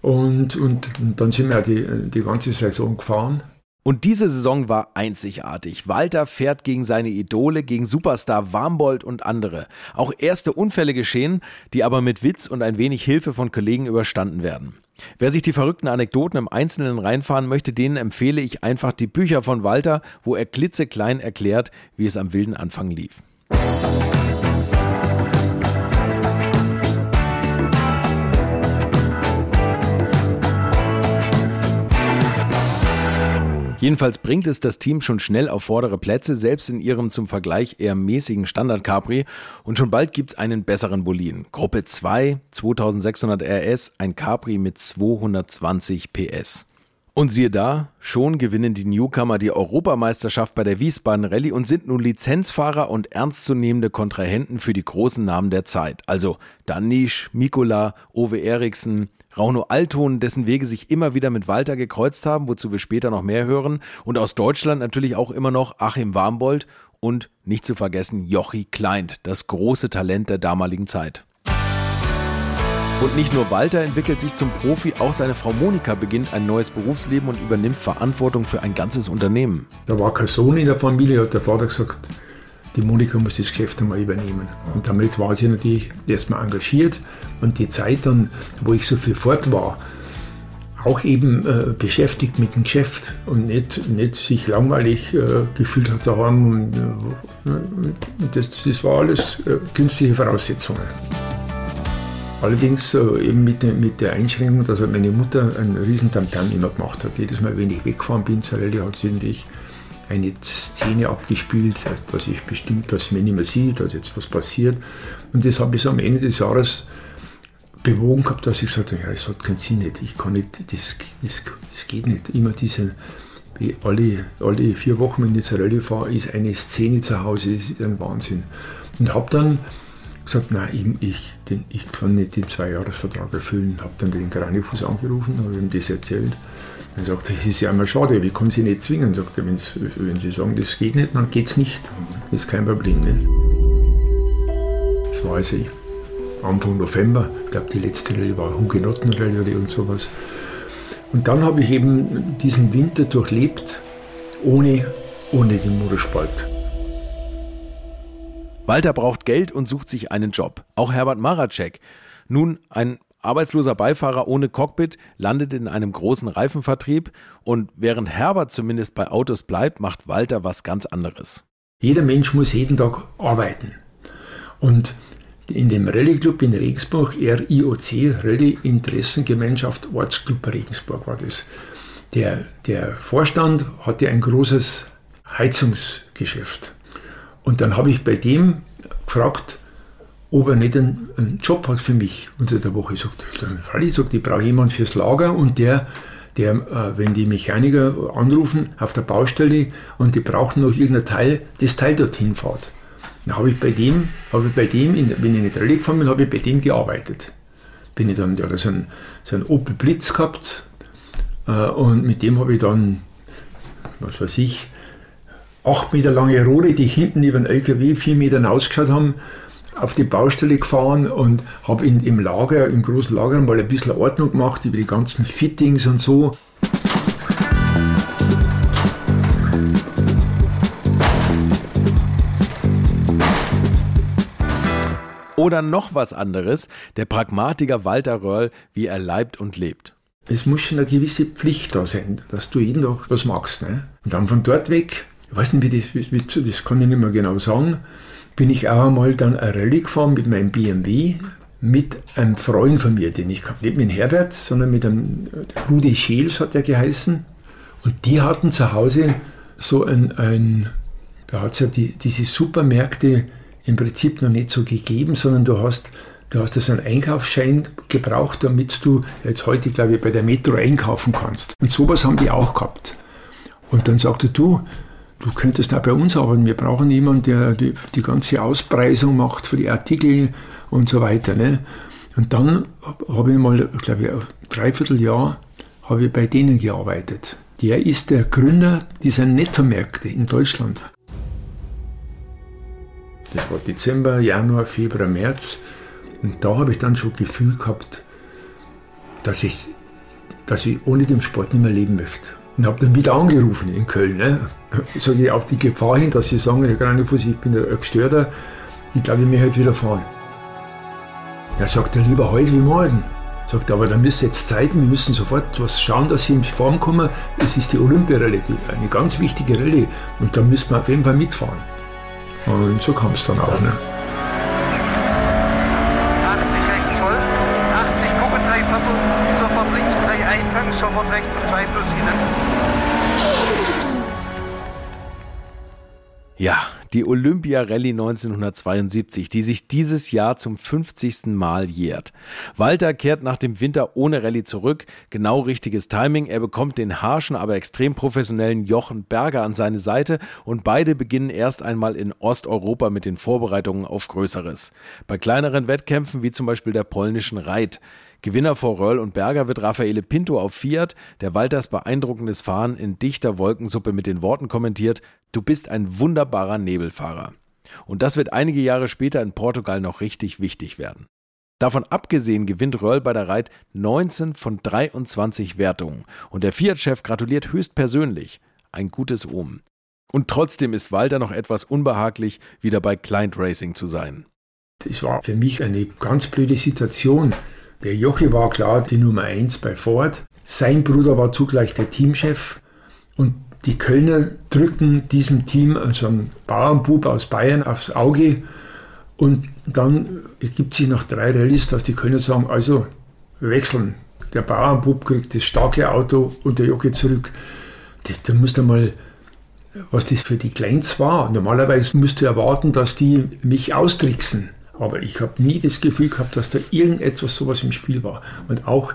D: Und, und, und dann sind wir die, die ganze Saison gefahren.
C: Und diese Saison war einzigartig. Walter fährt gegen seine Idole, gegen Superstar Warmbold und andere. Auch erste Unfälle geschehen, die aber mit Witz und ein wenig Hilfe von Kollegen überstanden werden. Wer sich die verrückten Anekdoten im Einzelnen reinfahren möchte, denen empfehle ich einfach die Bücher von Walter, wo er klitzeklein erklärt, wie es am wilden Anfang lief. Jedenfalls bringt es das Team schon schnell auf vordere Plätze, selbst in ihrem zum Vergleich eher mäßigen Standard Capri. Und schon bald gibt es einen besseren Boliden. Gruppe 2, 2600 RS, ein Capri mit 220 PS. Und siehe da, schon gewinnen die Newcomer die Europameisterschaft bei der Wiesbaden Rallye und sind nun Lizenzfahrer und ernstzunehmende Kontrahenten für die großen Namen der Zeit. Also Danish, Mikola, Ove Eriksen, Rauno Alton, dessen Wege sich immer wieder mit Walter gekreuzt haben, wozu wir später noch mehr hören. Und aus Deutschland natürlich auch immer noch Achim Warmbold und nicht zu vergessen Jochi Kleint, das große Talent der damaligen Zeit. Und nicht nur Walter entwickelt sich zum Profi, auch seine Frau Monika beginnt ein neues Berufsleben und übernimmt Verantwortung für ein ganzes Unternehmen.
D: Da war kein Sohn in der Familie, hat der Vater gesagt, die Monika muss das Geschäft einmal übernehmen. Und damit war sie natürlich erstmal engagiert und die Zeit dann, wo ich so viel fort war, auch eben äh, beschäftigt mit dem Geschäft und nicht, nicht sich langweilig äh, gefühlt hat daheim. Und, äh, das, das war alles äh, günstige Voraussetzungen. Allerdings äh, eben mit, mit, der Einschränkung, dass meine Mutter einen riesen Tamtam immer gemacht hat. Jedes Mal, wenn ich weggefahren bin zur hat sie eigentlich eine Szene abgespielt, dass ich bestimmt, dass man nicht mehr sieht, dass jetzt was passiert. Und das habe ich so am Ende des Jahres bewogen gehabt, dass ich gesagt habe, ja, es hat keinen Sinn nicht, ich kann nicht, das, das, das geht nicht. Immer diese, alle, alle vier Wochen, wenn ich zur Rallye fahre, ist eine Szene zu Hause, das ist ein Wahnsinn. Und habe dann gesagt, nein, ich, den, ich kann nicht den Zweijahresvertrag erfüllen. Habe dann den Granifuß angerufen, habe ihm das erzählt. Er sagt, das ist ja immer schade, wie kann Sie nicht zwingen? Sagt er, wenn Sie sagen, das geht nicht, dann geht es nicht. Das ist kein Problem. Nicht? Das war also Anfang November, ich glaube, die letzte Rallye war Hugenottenrallye und sowas. Und dann habe ich eben diesen Winter durchlebt, ohne, ohne den Motorsport.
C: Walter braucht Geld und sucht sich einen Job. Auch Herbert Maracek. Nun ein arbeitsloser Beifahrer ohne Cockpit landet in einem großen Reifenvertrieb und während Herbert zumindest bei Autos bleibt, macht Walter was ganz anderes.
D: Jeder Mensch muss jeden Tag arbeiten. Und in dem Rallye Club in Regensburg, RIOC, Rallye Interessengemeinschaft Ortsclub Regensburg war das. Der, der Vorstand hatte ein großes Heizungsgeschäft. Und dann habe ich bei dem gefragt, ob er nicht einen, einen Job hat für mich unter der Woche. Ich sagte, dann Falli, sagt, ich brauche jemanden fürs Lager und der, der, äh, wenn die Mechaniker anrufen auf der Baustelle und die brauchen noch irgendein Teil, das Teil dorthin fährt. Dann habe ich bei dem, habe ich bei dem, in, wenn ich nicht Rallye gefahren bin, habe ich bei dem gearbeitet. Bin ich dann, der hat so einen, so einen Opel Blitz gehabt äh, und mit dem habe ich dann, was weiß ich, acht Meter lange Rohre, die hinten über den LKW vier Meter ausgeschaut haben, auf die Baustelle gefahren und habe im Lager, im großen Lager mal ein bisschen Ordnung gemacht über die ganzen Fittings und so.
C: Oder noch was anderes, der Pragmatiker Walter Röhrl, wie er leibt und lebt.
D: Es muss schon eine gewisse Pflicht da sein, dass du jeden Tag was magst. Ne? Und dann von dort weg, ich weiß nicht, wie das, wie, wie, das kann ich nicht mehr genau sagen, bin ich auch einmal dann eine Rallye gefahren mit meinem BMW mit einem Freund von mir, den ich kannte, nicht mit Herbert, sondern mit einem Rudi Scheels hat er geheißen. Und die hatten zu Hause so ein, ein da hat es ja die, diese Supermärkte im Prinzip noch nicht so gegeben, sondern du hast, du hast also einen Einkaufsschein gebraucht, damit du jetzt heute, glaube ich, bei der Metro einkaufen kannst. Und sowas haben die auch gehabt. Und dann sagte du, du könntest auch bei uns arbeiten. Wir brauchen jemanden, der die, die ganze Auspreisung macht für die Artikel und so weiter. Ne? Und dann habe ich mal, glaube ich, ein Dreivierteljahr habe ich bei denen gearbeitet. Der ist der Gründer dieser Nettomärkte in Deutschland. Das war Dezember, Januar, Februar, März. Und da habe ich dann schon Gefühl gehabt, dass ich, dass ich ohne den Sport nicht mehr leben möchte. Und habe dann wieder angerufen in Köln. Ne? Sage ich auf die Gefahr hin, dass sie sagen, Herr Granefuß, ich bin ein Gestörter, ich glaube, ich möchte heute wieder fahren. Ja, sagt er, lieber heute wie morgen. Sagt er, aber dann müsst ihr jetzt zeigen, wir müssen sofort was schauen, dass sie in Form kommen. Es ist die Olympiarallye, eine ganz wichtige Rallye. Und da müssen wir auf jeden Fall mitfahren. Und so kam es dann auch. Ne?
C: Ja, die Olympia-Rallye 1972, die sich dieses Jahr zum 50. Mal jährt. Walter kehrt nach dem Winter ohne Rallye zurück. Genau richtiges Timing. Er bekommt den harschen, aber extrem professionellen Jochen Berger an seine Seite und beide beginnen erst einmal in Osteuropa mit den Vorbereitungen auf Größeres. Bei kleineren Wettkämpfen wie zum Beispiel der polnischen Reit. Gewinner vor Röll und Berger wird Raffaele Pinto auf Fiat, der Walters beeindruckendes Fahren in dichter Wolkensuppe mit den Worten kommentiert, du bist ein wunderbarer Nebelfahrer. Und das wird einige Jahre später in Portugal noch richtig wichtig werden. Davon abgesehen gewinnt Röll bei der Reit 19 von 23 Wertungen und der Fiat-Chef gratuliert höchstpersönlich. Ein gutes Omen. Und trotzdem ist Walter noch etwas unbehaglich, wieder bei Client Racing zu sein.
D: Das war für mich eine ganz blöde Situation. Der Jochi war klar die Nummer 1 bei Ford. Sein Bruder war zugleich der Teamchef. Und die Kölner drücken diesem Team, also einen Bauernbub aus Bayern, aufs Auge. Und dann ergibt sich nach drei Rallyes, dass die Kölner sagen, also wechseln. Der Bauernbub kriegt das starke Auto und der Jockey zurück. Das, da musst du mal, was das für die Kleins war. Normalerweise musst du erwarten, dass die mich austricksen. Aber ich habe nie das Gefühl gehabt, dass da irgendetwas sowas im Spiel war. Und auch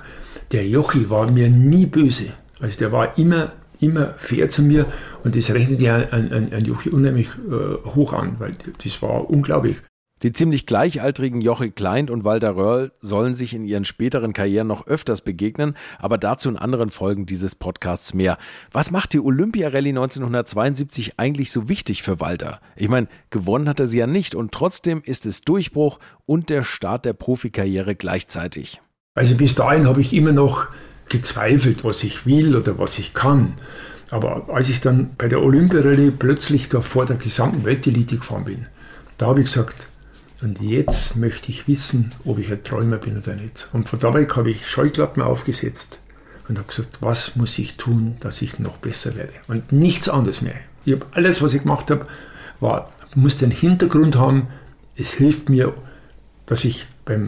D: der Jochi war mir nie böse. Also der war immer, immer fair zu mir und das rechnet ja an, an, an Jochi unheimlich äh, hoch an, weil das war unglaublich.
C: Die ziemlich gleichaltrigen Jochi Klein und Walter Röhrl sollen sich in ihren späteren Karrieren noch öfters begegnen, aber dazu in anderen Folgen dieses Podcasts mehr. Was macht die Olympia-Rallye 1972 eigentlich so wichtig für Walter? Ich meine, gewonnen hat er sie ja nicht und trotzdem ist es Durchbruch und der Start der Profikarriere gleichzeitig.
D: Also bis dahin habe ich immer noch gezweifelt, was ich will oder was ich kann. Aber als ich dann bei der Olympia-Rallye plötzlich da vor der gesamten Weltelite gefahren bin, da habe ich gesagt, und jetzt möchte ich wissen, ob ich ein Träumer bin oder nicht. Und von dabei habe ich Scheuklappen aufgesetzt und habe gesagt, was muss ich tun, dass ich noch besser werde. Und nichts anderes mehr. Ich habe alles, was ich gemacht habe, war, muss den Hintergrund haben, es hilft mir, dass ich beim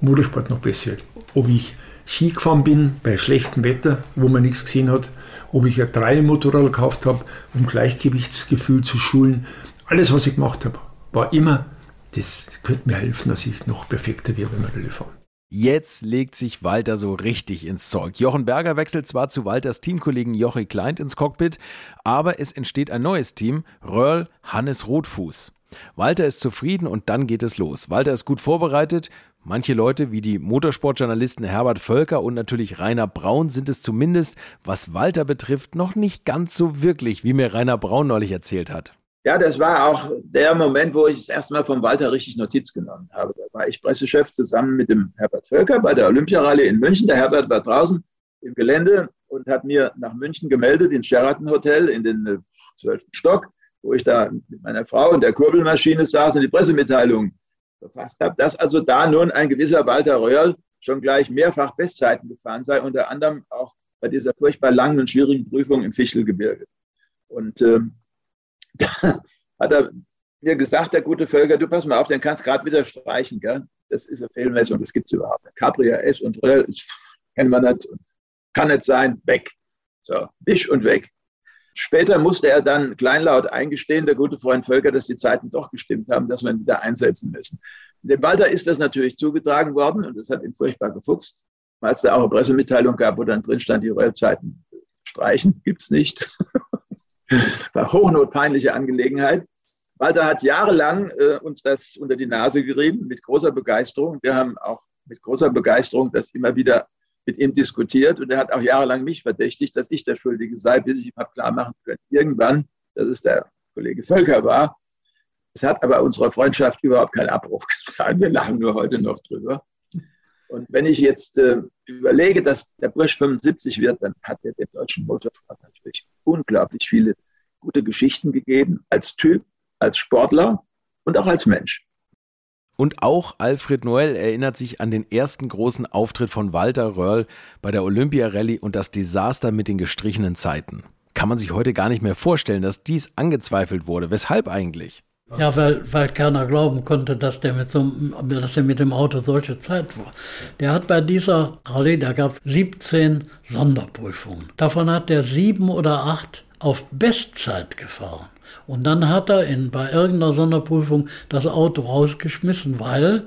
D: Motorsport noch besser werde. Ob ich Ski gefahren bin bei schlechtem Wetter, wo man nichts gesehen hat, ob ich ein Dreier-Motorrad gekauft habe, um Gleichgewichtsgefühl zu schulen. Alles, was ich gemacht habe, war immer das könnte mir helfen, dass ich noch perfekter werde beim Rallyefahren.
C: Jetzt legt sich Walter so richtig ins Zeug. Jochen Berger wechselt zwar zu Walters Teamkollegen Jochi Kleint ins Cockpit, aber es entsteht ein neues Team, Röhrl Hannes Rotfuß. Walter ist zufrieden und dann geht es los. Walter ist gut vorbereitet. Manche Leute, wie die Motorsportjournalisten Herbert Völker und natürlich Rainer Braun, sind es zumindest, was Walter betrifft, noch nicht ganz so wirklich, wie mir Rainer Braun neulich erzählt hat.
I: Ja, das war auch der Moment, wo ich das erste Mal von Walter richtig Notiz genommen habe. Da war ich Pressechef zusammen mit dem Herbert Völker bei der Olympiarallye in München. Der Herbert war draußen im Gelände und hat mir nach München gemeldet, ins Sheraton Hotel in den zwölften Stock, wo ich da mit meiner Frau und der Kurbelmaschine saß und die Pressemitteilung befasst habe, dass also da nun ein gewisser Walter Röhrl schon gleich mehrfach Bestzeiten gefahren sei, unter anderem auch bei dieser furchtbar langen und schwierigen Prüfung im Fichtelgebirge. Und ähm, da hat er mir gesagt, der gute Völker, du pass mal auf, den kannst gerade wieder streichen. Gell? Das ist eine Fehlmessung, das gibt es überhaupt nicht. Capria S und Röhrl, kennen wir nicht, kann nicht sein, weg. So, wisch und weg. Später musste er dann kleinlaut eingestehen, der gute Freund Völker, dass die Zeiten doch gestimmt haben, dass wir ihn wieder einsetzen müssen. Dem Walter ist das natürlich zugetragen worden und das hat ihn furchtbar gefuchst. Als es da auch eine Pressemitteilung gab, wo dann drin stand, die Rollzeiten streichen, gibt es nicht. War hochnotpeinliche Angelegenheit. Walter hat jahrelang äh, uns das unter die Nase gerieben, mit großer Begeisterung. Wir haben auch mit großer Begeisterung das immer wieder mit ihm diskutiert und er hat auch jahrelang mich verdächtigt, dass ich der Schuldige sei, bis ich ihm habe klar machen können, irgendwann, dass es der Kollege Völker war. Es hat aber unserer Freundschaft überhaupt keinen Abbruch getan. Wir lachen nur heute noch drüber. Und wenn ich jetzt äh, überlege, dass der Bursch 75 wird, dann hat er dem deutschen Motorsport natürlich unglaublich viele gute Geschichten gegeben, als Typ, als Sportler und auch als Mensch.
C: Und auch Alfred Noel erinnert sich an den ersten großen Auftritt von Walter Röhrl bei der Olympia Rallye und das Desaster mit den gestrichenen Zeiten. Kann man sich heute gar nicht mehr vorstellen, dass dies angezweifelt wurde. Weshalb eigentlich?
H: Ja, weil, weil keiner glauben konnte, dass der, mit so, dass der mit dem Auto solche Zeit war. Der hat bei dieser Rallye, da gab es 17 Sonderprüfungen. Davon hat er sieben oder acht auf Bestzeit gefahren. Und dann hat er in, bei irgendeiner Sonderprüfung das Auto rausgeschmissen, weil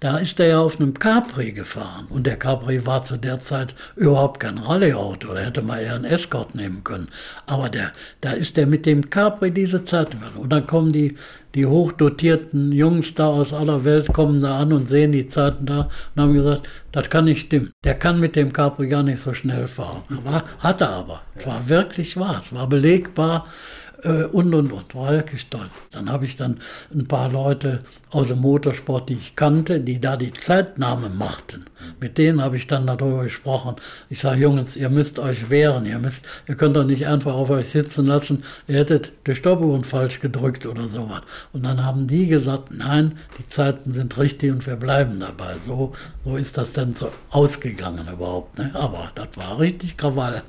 H: da ist er ja auf einem Capri gefahren. Und der Capri war zu der Zeit überhaupt kein Rallye-Auto. Da hätte man eher einen Escort nehmen können. Aber der, da ist der mit dem Capri diese Zeit. Und dann kommen die, die hochdotierten Jungs da aus aller Welt, kommen da an und sehen die Zeiten da und haben gesagt, das kann nicht stimmen. Der kann mit dem Capri gar nicht so schnell fahren. Aber, hat er aber. Es war wirklich wahr. Es war belegbar und und und. War wirklich toll. Dann habe ich dann ein paar Leute aus dem Motorsport, die ich kannte, die da die Zeitnahme machten. Mit denen habe ich dann darüber gesprochen. Ich sage, Jungs, ihr müsst euch wehren. Ihr, müsst, ihr könnt doch nicht einfach auf euch sitzen lassen. Ihr hättet die Stoppuhren falsch gedrückt oder sowas. Und dann haben die gesagt, nein, die Zeiten sind richtig und wir bleiben dabei. So, so ist das dann so ausgegangen überhaupt. Ne? Aber das war richtig Krawall.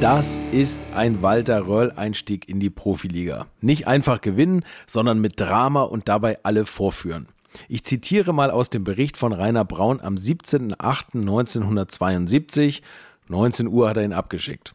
C: Das ist ein Walter Röhrl-Einstieg in die Profiliga. Nicht einfach gewinnen, sondern mit Drama und dabei alle vorführen. Ich zitiere mal aus dem Bericht von Rainer Braun am 17.08.1972. 19 Uhr hat er ihn abgeschickt.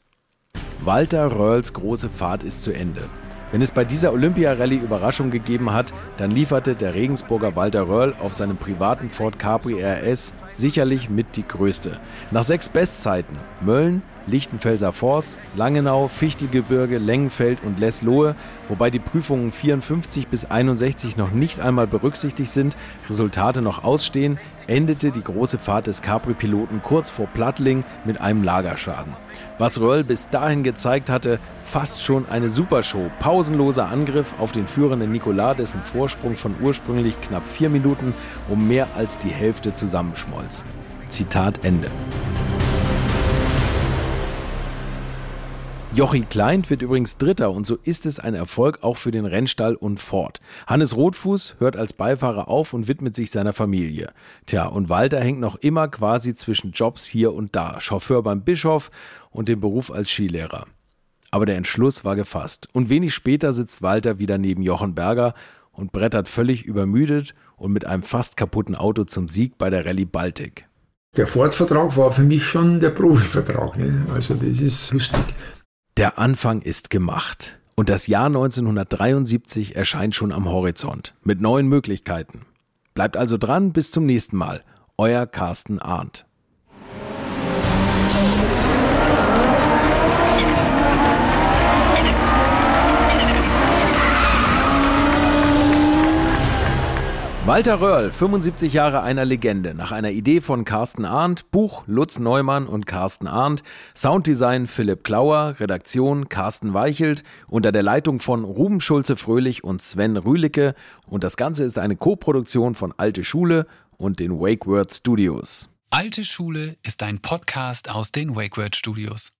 C: Walter Röhrls große Fahrt ist zu Ende. Wenn es bei dieser Olympia-Rallye Überraschung gegeben hat, dann lieferte der Regensburger Walter Röhrl auf seinem privaten Ford Capri RS sicherlich mit die größte. Nach sechs Bestzeiten Mölln, Lichtenfelser Forst, Langenau, Fichtelgebirge, Lengenfeld und Leslohe, wobei die Prüfungen 54 bis 61 noch nicht einmal berücksichtigt sind, Resultate noch ausstehen, endete die große Fahrt des Capri-Piloten kurz vor Plattling mit einem Lagerschaden. Was Röll bis dahin gezeigt hatte, fast schon eine Supershow. Pausenloser Angriff auf den führenden Nicolas, dessen Vorsprung von ursprünglich knapp vier Minuten um mehr als die Hälfte zusammenschmolz. Zitat Ende. Jochi Kleint wird übrigens Dritter und so ist es ein Erfolg auch für den Rennstall und Ford. Hannes Rotfuß hört als Beifahrer auf und widmet sich seiner Familie. Tja, und Walter hängt noch immer quasi zwischen Jobs hier und da, Chauffeur beim Bischof und dem Beruf als Skilehrer. Aber der Entschluss war gefasst und wenig später sitzt Walter wieder neben Jochen Berger und brettert völlig übermüdet und mit einem fast kaputten Auto zum Sieg bei der Rallye Baltic.
D: Der Ford-Vertrag war für mich schon der Profivertrag. Ne? Also das ist lustig.
C: Der Anfang ist gemacht und das Jahr 1973 erscheint schon am Horizont mit neuen Möglichkeiten. Bleibt also dran, bis zum nächsten Mal. Euer Carsten Arndt. Walter Röhrl, 75 Jahre einer Legende, nach einer Idee von Carsten Arndt, Buch Lutz Neumann und Carsten Arndt, Sounddesign Philipp Klauer, Redaktion Carsten Weichelt, unter der Leitung von Ruben Schulze-Fröhlich und Sven Rühlicke und das Ganze ist eine Koproduktion von Alte Schule und den Wake Word Studios.
J: Alte Schule ist ein Podcast aus den Wake Word Studios.